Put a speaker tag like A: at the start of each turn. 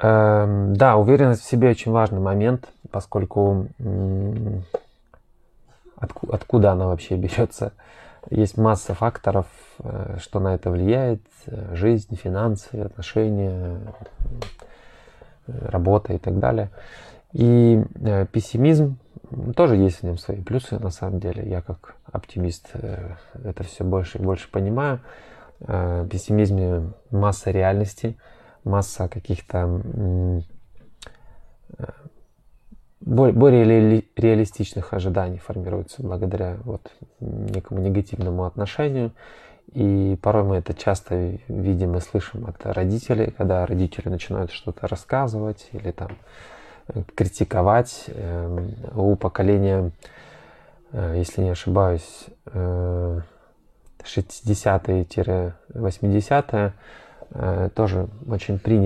A: Эм, да, уверенность в себе очень важный момент, поскольку откуда она вообще берется? Есть масса факторов, э, что на это влияет. Жизнь, финансы, отношения, работа и так далее. И э, пессимизм, тоже есть в нем свои плюсы, на самом деле. Я как оптимист э, это все больше и больше понимаю. В пессимизме масса реальностей масса каких-то более реалистичных ожиданий формируется благодаря вот некому негативному отношению. И порой мы это часто видим и слышим от родителей, когда родители начинают что-то рассказывать или там э, критиковать. Эм, у поколения, э, если не ошибаюсь, 60-е-80-е э, тоже очень принято